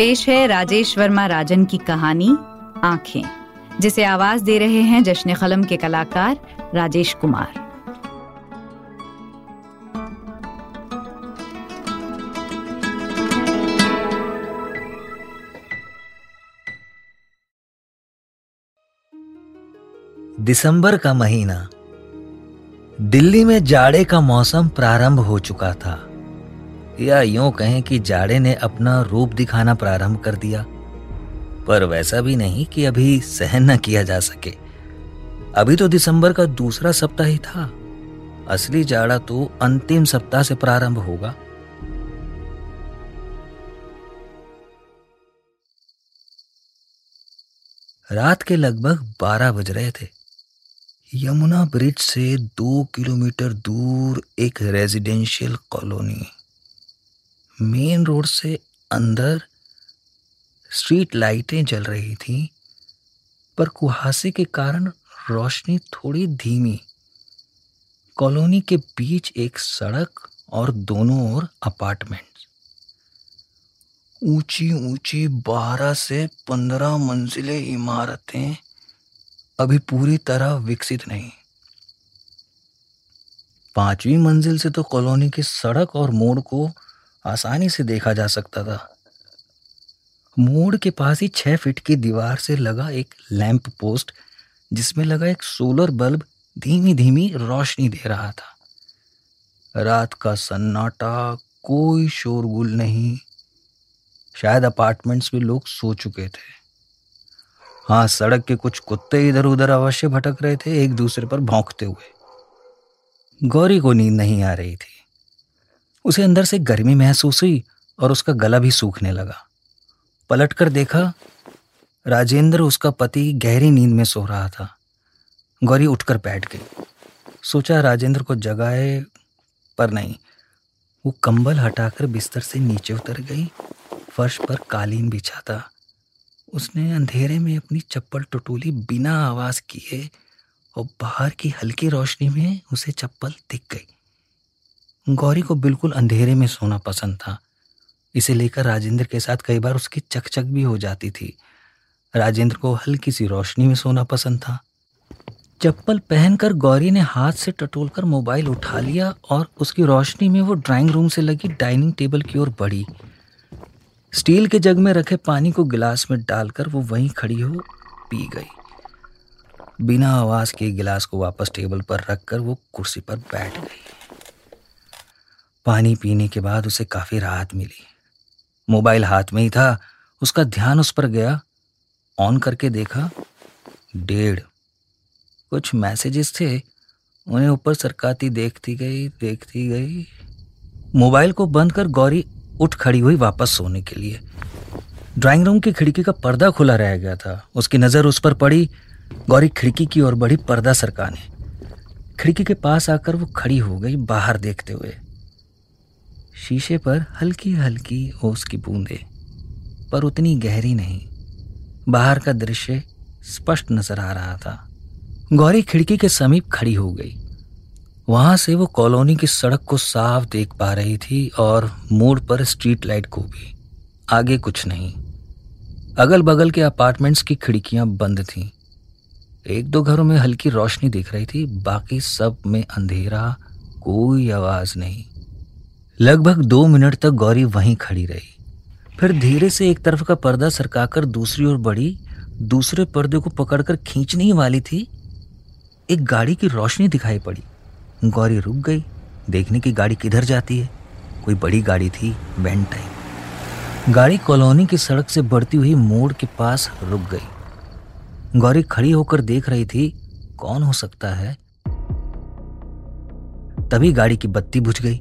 पेश है राजेश वर्मा राजन की कहानी, आँखें, जिसे आवाज़ दे रहे हैं जश्न कलम के कलाकार राजेश कुमार। दिसंबर का महीना। दिल्ली में जाड़े का मौसम प्रारंभ हो चुका था। या यूँ कहें कि जाड़े ने अपना रूप दिखाना प्रारंभ कर दिया। पर वैसा भी नहीं कि अभी सहन न किया जा सके। अभी तो दिसंबर का दूसरा सप्ताह ही था। असली जाड़ा तो अंतिम सप्ताह से प्रारंभ होगा। रात के लगभग बारह बज रहे थे। यमुना ब्रिज से दो किलोमीटर दूर एक रेजिडेंशियल कॉलोनी मेन रोड से अंदर स्ट्रीट लाइटें जल रही थीं, पर कुहासे के कारण रोशनी थोड़ी धीमी। कॉलोनी के बीच एक सड़क और दोनों ओर अपार्टमेंट ऊँची ऊँची बारह से पंद्रह मंजिले इमारतें अभी पूरी तरह विकसित नहीं। पांचवी मंजिल से तो कॉलोनी की सड़क और मोड़ को आसानी से देखा जा सकता था। मोड़ के पास ही छह फीट की दीवार से लगा एक लैंप पोस्ट, जिसमें लगा एक सोलर बल्ब धीमी धीमी रोशनी दे रहा था। रात का सन्नाटा कोई शोरगुल नहीं। शायद अपार्टमेंट्स में लोग सो चुके थे। हाँ सड़क के कुछ कुत्ते इधर उधर अवश्य भटक रहे थे, एक दूसरे पर भौंकते हुए। गौरी को नींद नहीं आ रही थी। उसे अंदर से गर्मी महसूस हुई और उसका गला भी सूखने लगा। पलट कर देखा, राजेंद्र उसका पति गहरी नींद में सो रहा था। गौरी उठकर बैठ गई। सोचा राजेंद्र को जगाए, पर नहीं। वो कंबल हटाकर बिस्तर से नीचे उतर गई, फर्श पर कालीन बिछा था। उसने अंधेरे में अपनी चप्पल टटोली बिना आवाज़ किए और बाहर की हल्की रोशनी में उसे चप्पल दिख गई। गौरी को बिल्कुल अंधेरे में सोना पसंद था। इसे लेकर राजेंद्र के साथ कई बार उसकी चकचक भी हो जाती थी। राजेंद्र को हल्की सी रोशनी में सोना पसंद था। चप्पल पहनकर गौरी ने हाथ से टटोलकर मोबाइल उठा लिया और उसकी रोशनी में वो ड्राइंग रूम से लगी डाइनिंग टेबल की ओर बढ़ी। स्टील के जग में रखे पानी को गिलास में डालकर वो वहीं खड़ी हो पी गई। बिना आवाज़ के गिलास को वापस टेबल पर रखकर वो कुर्सी पर बैठ गई। पानी पीने के बाद उसे काफ़ी राहत मिली। मोबाइल हाथ में ही था, उसका ध्यान उस पर गया, ऑन करके देखा, डेढ़। कुछ मैसेजेस थे, उन्हें ऊपर सरकाती देखती गई देखती गई। मोबाइल को बंद कर गौरी उठ खड़ी हुई वापस सोने के लिए। ड्राइंग रूम की खिड़की का पर्दा खुला रह गया था। उसकी नज़र उस पर पड़ी, गौरी खिड़की की ओर बढ़ी पर्दा सरकाने। खिड़की के पास आकर वो खड़ी हो गई बाहर देखते हुए। शीशे पर हल्की हल्की ओस की बूंदे, पर उतनी गहरी नहीं। बाहर का दृश्य स्पष्ट नज़र आ रहा था। गौरी खिड़की के समीप खड़ी हो गई। वहाँ से वो कॉलोनी की सड़क को साफ़ देख पा रही थी और मोड़ पर स्ट्रीट लाइट को भी। आगे कुछ नहीं। अगल बगल के अपार्टमेंट्स की खिड़कियाँ बंद थीं। एक दो घरों में हल्की रोशनी दिख रही थी, बाकी सब में अंधेरा, कोई आवाज़ नहीं। लगभग दो मिनट तक गौरी वहीं खड़ी रही। फिर धीरे से एक तरफ़ का पर्दा सरकाकर दूसरी ओर बढ़ी, दूसरे पर्दे को पकड़कर खींचने ही वाली थी। एक गाड़ी की रोशनी दिखाई पड़ी। गौरी रुक गई। देखने की गाड़ी किधर जाती है? कोई बड़ी गाड़ी थी, वैन टाइम गाड़ी कॉलोनी की सड़क से बढ़ती हुई मोड़ के पास रुक गई। गौरी खड़ी होकर देख रही थी, कौन हो सकता है? तभी गाड़ी की बत्ती बुझ गई।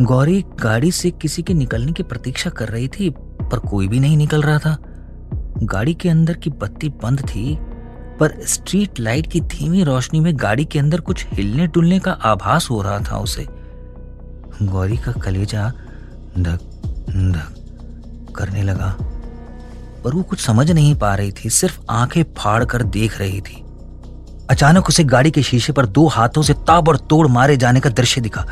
गौरी गाड़ी से किसी के निकलने की प्रतीक्षा कर रही थी, पर कोई भी नहीं निकल रहा था। गाड़ी के अंदर की बत्ती बंद थी, पर स्ट्रीट लाइट की धीमी रोशनी में गाड़ी के अंदर कुछ हिलने डुलने का आभास हो रहा था उसे। गौरी का कलेजा धक धक करने लगा, पर वो कुछ समझ नहीं पा रही थी, सिर्फ़ आँखें फाड़ कर देख रही थी। अचानक उसे गाड़ी के शीशे पर दो हाथों से ताबड़तोड़ मारे जाने का दृश्य दिखा।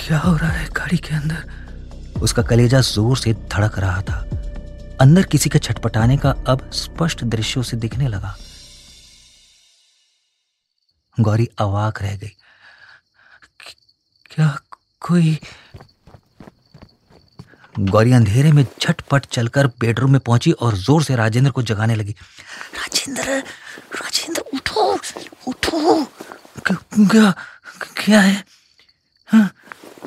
क्या हो रहा है गाड़ी के अंदर? उसका कलेजा ज़ोर से धड़क रहा था। अंदर किसी के छटपटाने का अब स्पष्ट दृश्य उसे दिखने लगा। गौरी अवाक रह गई। क्या कोई गौरी अंधेरे में झटपट चलकर बेडरूम में पहुँची और ज़ोर से राजेंद्र को जगाने लगी। राजेंद्र राजेंद्र उठो उठो। क्या क्या है? हाँ?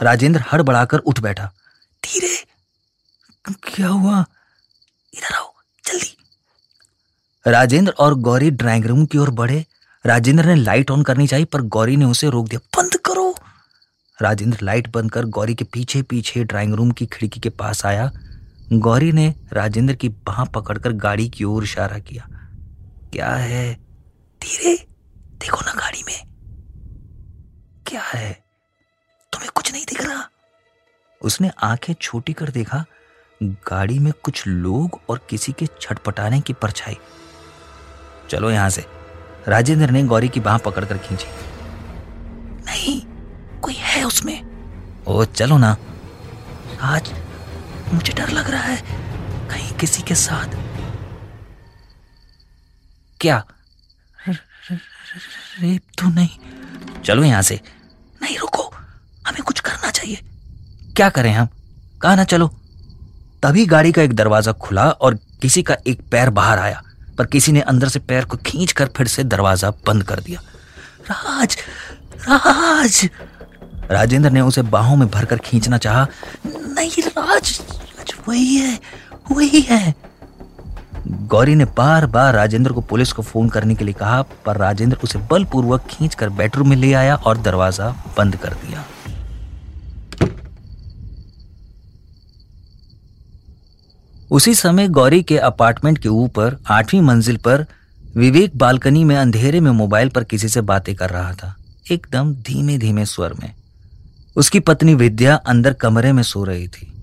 राजेंद्र हड़बड़ाकर उठ बैठा। धीरे। क्या हुआ? इधर आओ, जल्दी। राजेंद्र और गौरी ड्राइंग रूम की ओर बढ़े। राजेंद्र ने लाइट ऑन करनी चाहिए, पर गौरी ने उसे रोक दिया। बंद करो! राजेंद्र लाइट बंद कर गौरी के पीछे पीछे ड्राइंग रूम की खिड़की के पास आया। गौरी ने राजेंद्र की बाह पकड़कर गाड़ी की ओर इशारा किया। क्या है? धीरे, देखो ना गाड़ी में। क्या है? तुम्हें कुछ नहीं दिख रहा। उसने आँखें छोटी कर देखा गाड़ी में कुछ लोग और किसी के छटपटाने की परछाई। चलो यहाँ से। राजेंद्र ने गौरी की बाह पकड़कर खींची। नहीं कोई है उसमें? ओ चलो ना। आज मुझे डर लग रहा है कहीं किसी के साथ। क्या? रेप तो नहीं। चलो यहाँ से। नहीं रुको। हमें कुछ करना चाहिए। क्या करें हम? कहा ना चलो। तभी गाड़ी का एक दरवाज़ा खुला और किसी का एक पैर बाहर आया, पर किसी ने अंदर से पैर को खींचकर फिर से दरवाज़ा बंद कर दिया। राज! राज! राजेंद्र ने उसे बाहों में भरकर खींचना चाहा। नहीं, राज! राज, वही है वही है। गौरी ने बार बार राजेंद्र को पुलिस को फ़ोन करने के लिए कहा, पर राजेंद्र उसे बलपूर्वक खींचकर बेडरूम में ले आया और दरवाज़ा बंद कर दिया। उसी समय गौरी के अपार्टमेंट के ऊपर, आठवीं मंजिल पर, विवेक बालकनी में अंधेरे में मोबाइल पर किसी से बातें कर रहा था। एकदम धीमे धीमे स्वर में। उसकी पत्नी विद्या अंदर कमरे में सो रही थी।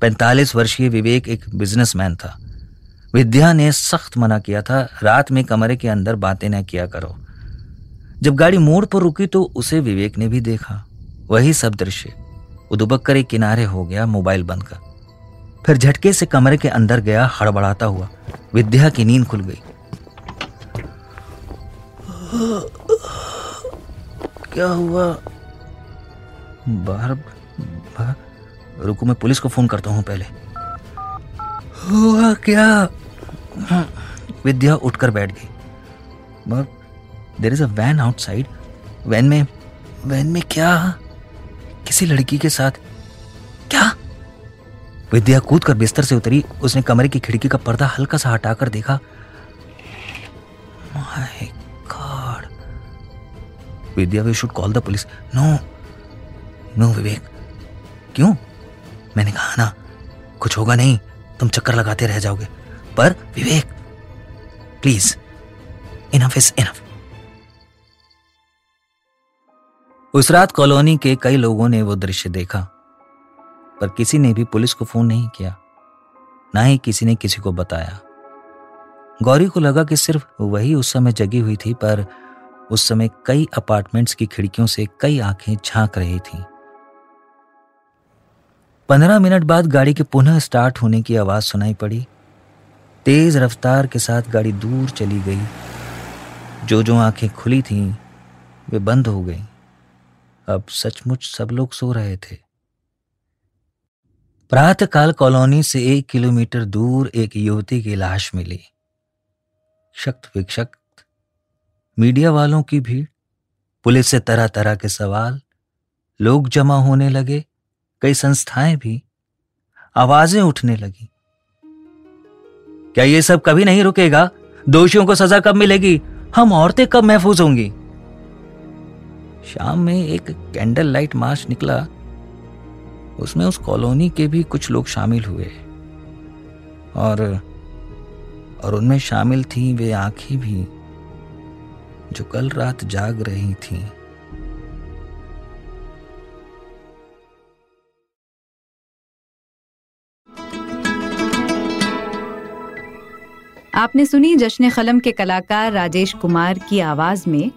पैंतालीस वर्षीय विवेक एक बिजनेसमैन था। विद्या ने सख्त मना किया था, रात में कमरे के अंदर बातें न किया करो। जब गाड़ी मोड़ पर रुकी तो उसे विवेक ने भी देखा। वही सब दृश्य। उदुबक कर एक किनारे हो गया मोबाइल बंद कर। फिर झटके से कमरे के अंदर गया हड़बड़ाता हुआ। विद्या की नींद खुल गई। क्या हुआ? बाहर बाहर। रुको मैं पुलिस को फ़ोन करता हूँ पहले। हुआ क्या? विद्या उठकर बैठ गई। There is a van outside van में वैन में क्या? किसी लड़की के साथ विद्या कूद कर बिस्तर से उतरी। उसने कमरे की खिड़की का पर्दा हल्का सा हटाकर देखा। My god. Vidya, we should call the police. No. No, Vivek. क्यों? मैंने कहा ना, कुछ होगा नहीं। तुम चक्कर लगाते रह जाओगे। पर, Vivek, please enough is enough उस रात कॉलोनी के कई लोगों ने वो दृश्य देखा। पर किसी ने भी पुलिस को फ़ोन नहीं किया, ना ही किसी ने किसी को बताया। गौरी को लगा कि सिर्फ़ वही उस समय जगी हुई थी, पर उस समय कई अपार्टमेंट्स की खिड़कियों से कई आँखें झाँक रही थीं। पंद्रह मिनट बाद गाड़ी के पुनः स्टार्ट होने की आवाज़ सुनाई पड़ी। तेज रफ्तार के साथ गाड़ी दूर चली गई। जो जो आँखें खुली थीं, वे बंद हो गईं। अब सचमुच सब लोग सो रहे थे। प्रातःकाल कॉलोनी से एक किलोमीटर दूर एक युवती की लाश मिली। शक्त विक्षक्त, मीडिया वालों की भीड़, पुलिस से तरह तरह के सवाल, लोग जमा होने लगे, कई संस्थाएँ भी, आवाज़ें उठने लगी। क्या ये सब कभी नहीं रुकेगा? दोषियों को सजा कब मिलेगी? हम औरतें कब महफूज होंगी? शाम में एक कैंडल लाइट मार्च निकला। उसमें उस कॉलोनी के भी कुछ लोग शामिल हुए। और और उनमें शामिल थी वे आँखें भी, जो कल रात जाग रही थीं। आपने सुनी जश्न खलम के कलाकार राजेश कुमार की आवाज़ में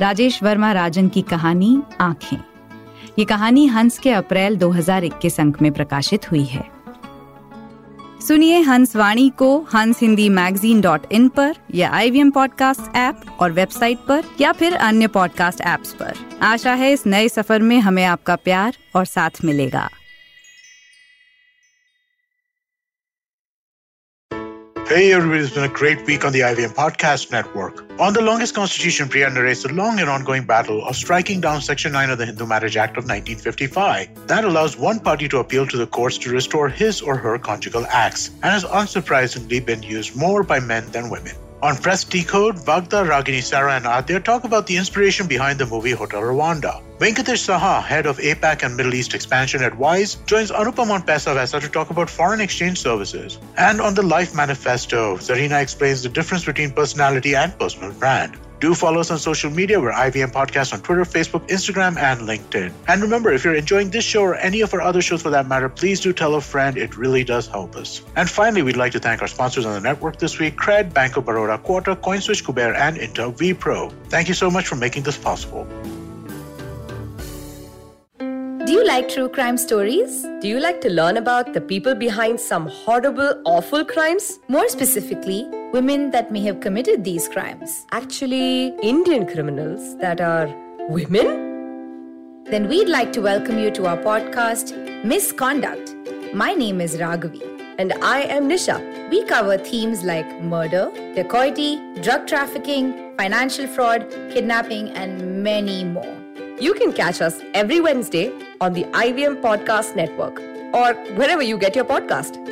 राजेश वर्मा राजन की कहानी आँखें। ये कहानी हंस के अप्रैल 2021 अंक में प्रकाशित हुई है। सुनिए हंस वाणी को हंस हिंदी मैगजीन डॉट इन पर या आई वी पॉडकास्ट ऐप और वेबसाइट पर या फिर अन्य पॉडकास्ट ऐप्स पर। आशा है इस नए सफ़र में हमें आपका प्यार और साथ मिलेगा। Hey everybody, it's been a great week on the IVM Podcast Network. On The Longest Constitution, Priya narrates the long and ongoing battle of striking down Section 9 of the Hindu Marriage Act of 1955. That allows one party to appeal to the courts to restore his or her conjugal acts, and has unsurprisingly been used more by men than women. On Press Decode, Vagda, Ragini, Sarah, and Adya talk about the inspiration behind the movie Hotel Rwanda. Venkatesh Saha, head of APAC and Middle East expansion at WISE, joins Anupam on Pesavesa to talk about foreign exchange services. And on the Life Manifesto, Zarina explains the difference between personality and personal brand. Do follow us on social media. We're IVM Podcast on Twitter, Facebook, Instagram, and LinkedIn. And remember, if you're enjoying this show or any of our other shows for that matter, please do tell a friend. It really does help us. And finally, we'd like to thank our sponsors on the network this week Cred, Banco Baroda, Quarter, CoinSwitch, Kuber, and Intel vPro. Thank you so much for making this possible. Do you like true crime stories? Do you like to learn about the people behind some horrible, awful crimes? More specifically, women that may have committed these crimes. Actually, Indian criminals that are women? Then we'd like to welcome you to our podcast, Misconduct. My name is Raghavi. And I am Nisha. We cover themes like murder, dacoity, drug trafficking, financial fraud, kidnapping, and many more. You can catch us every Wednesday on the IVM Podcast Network or wherever you get your podcast.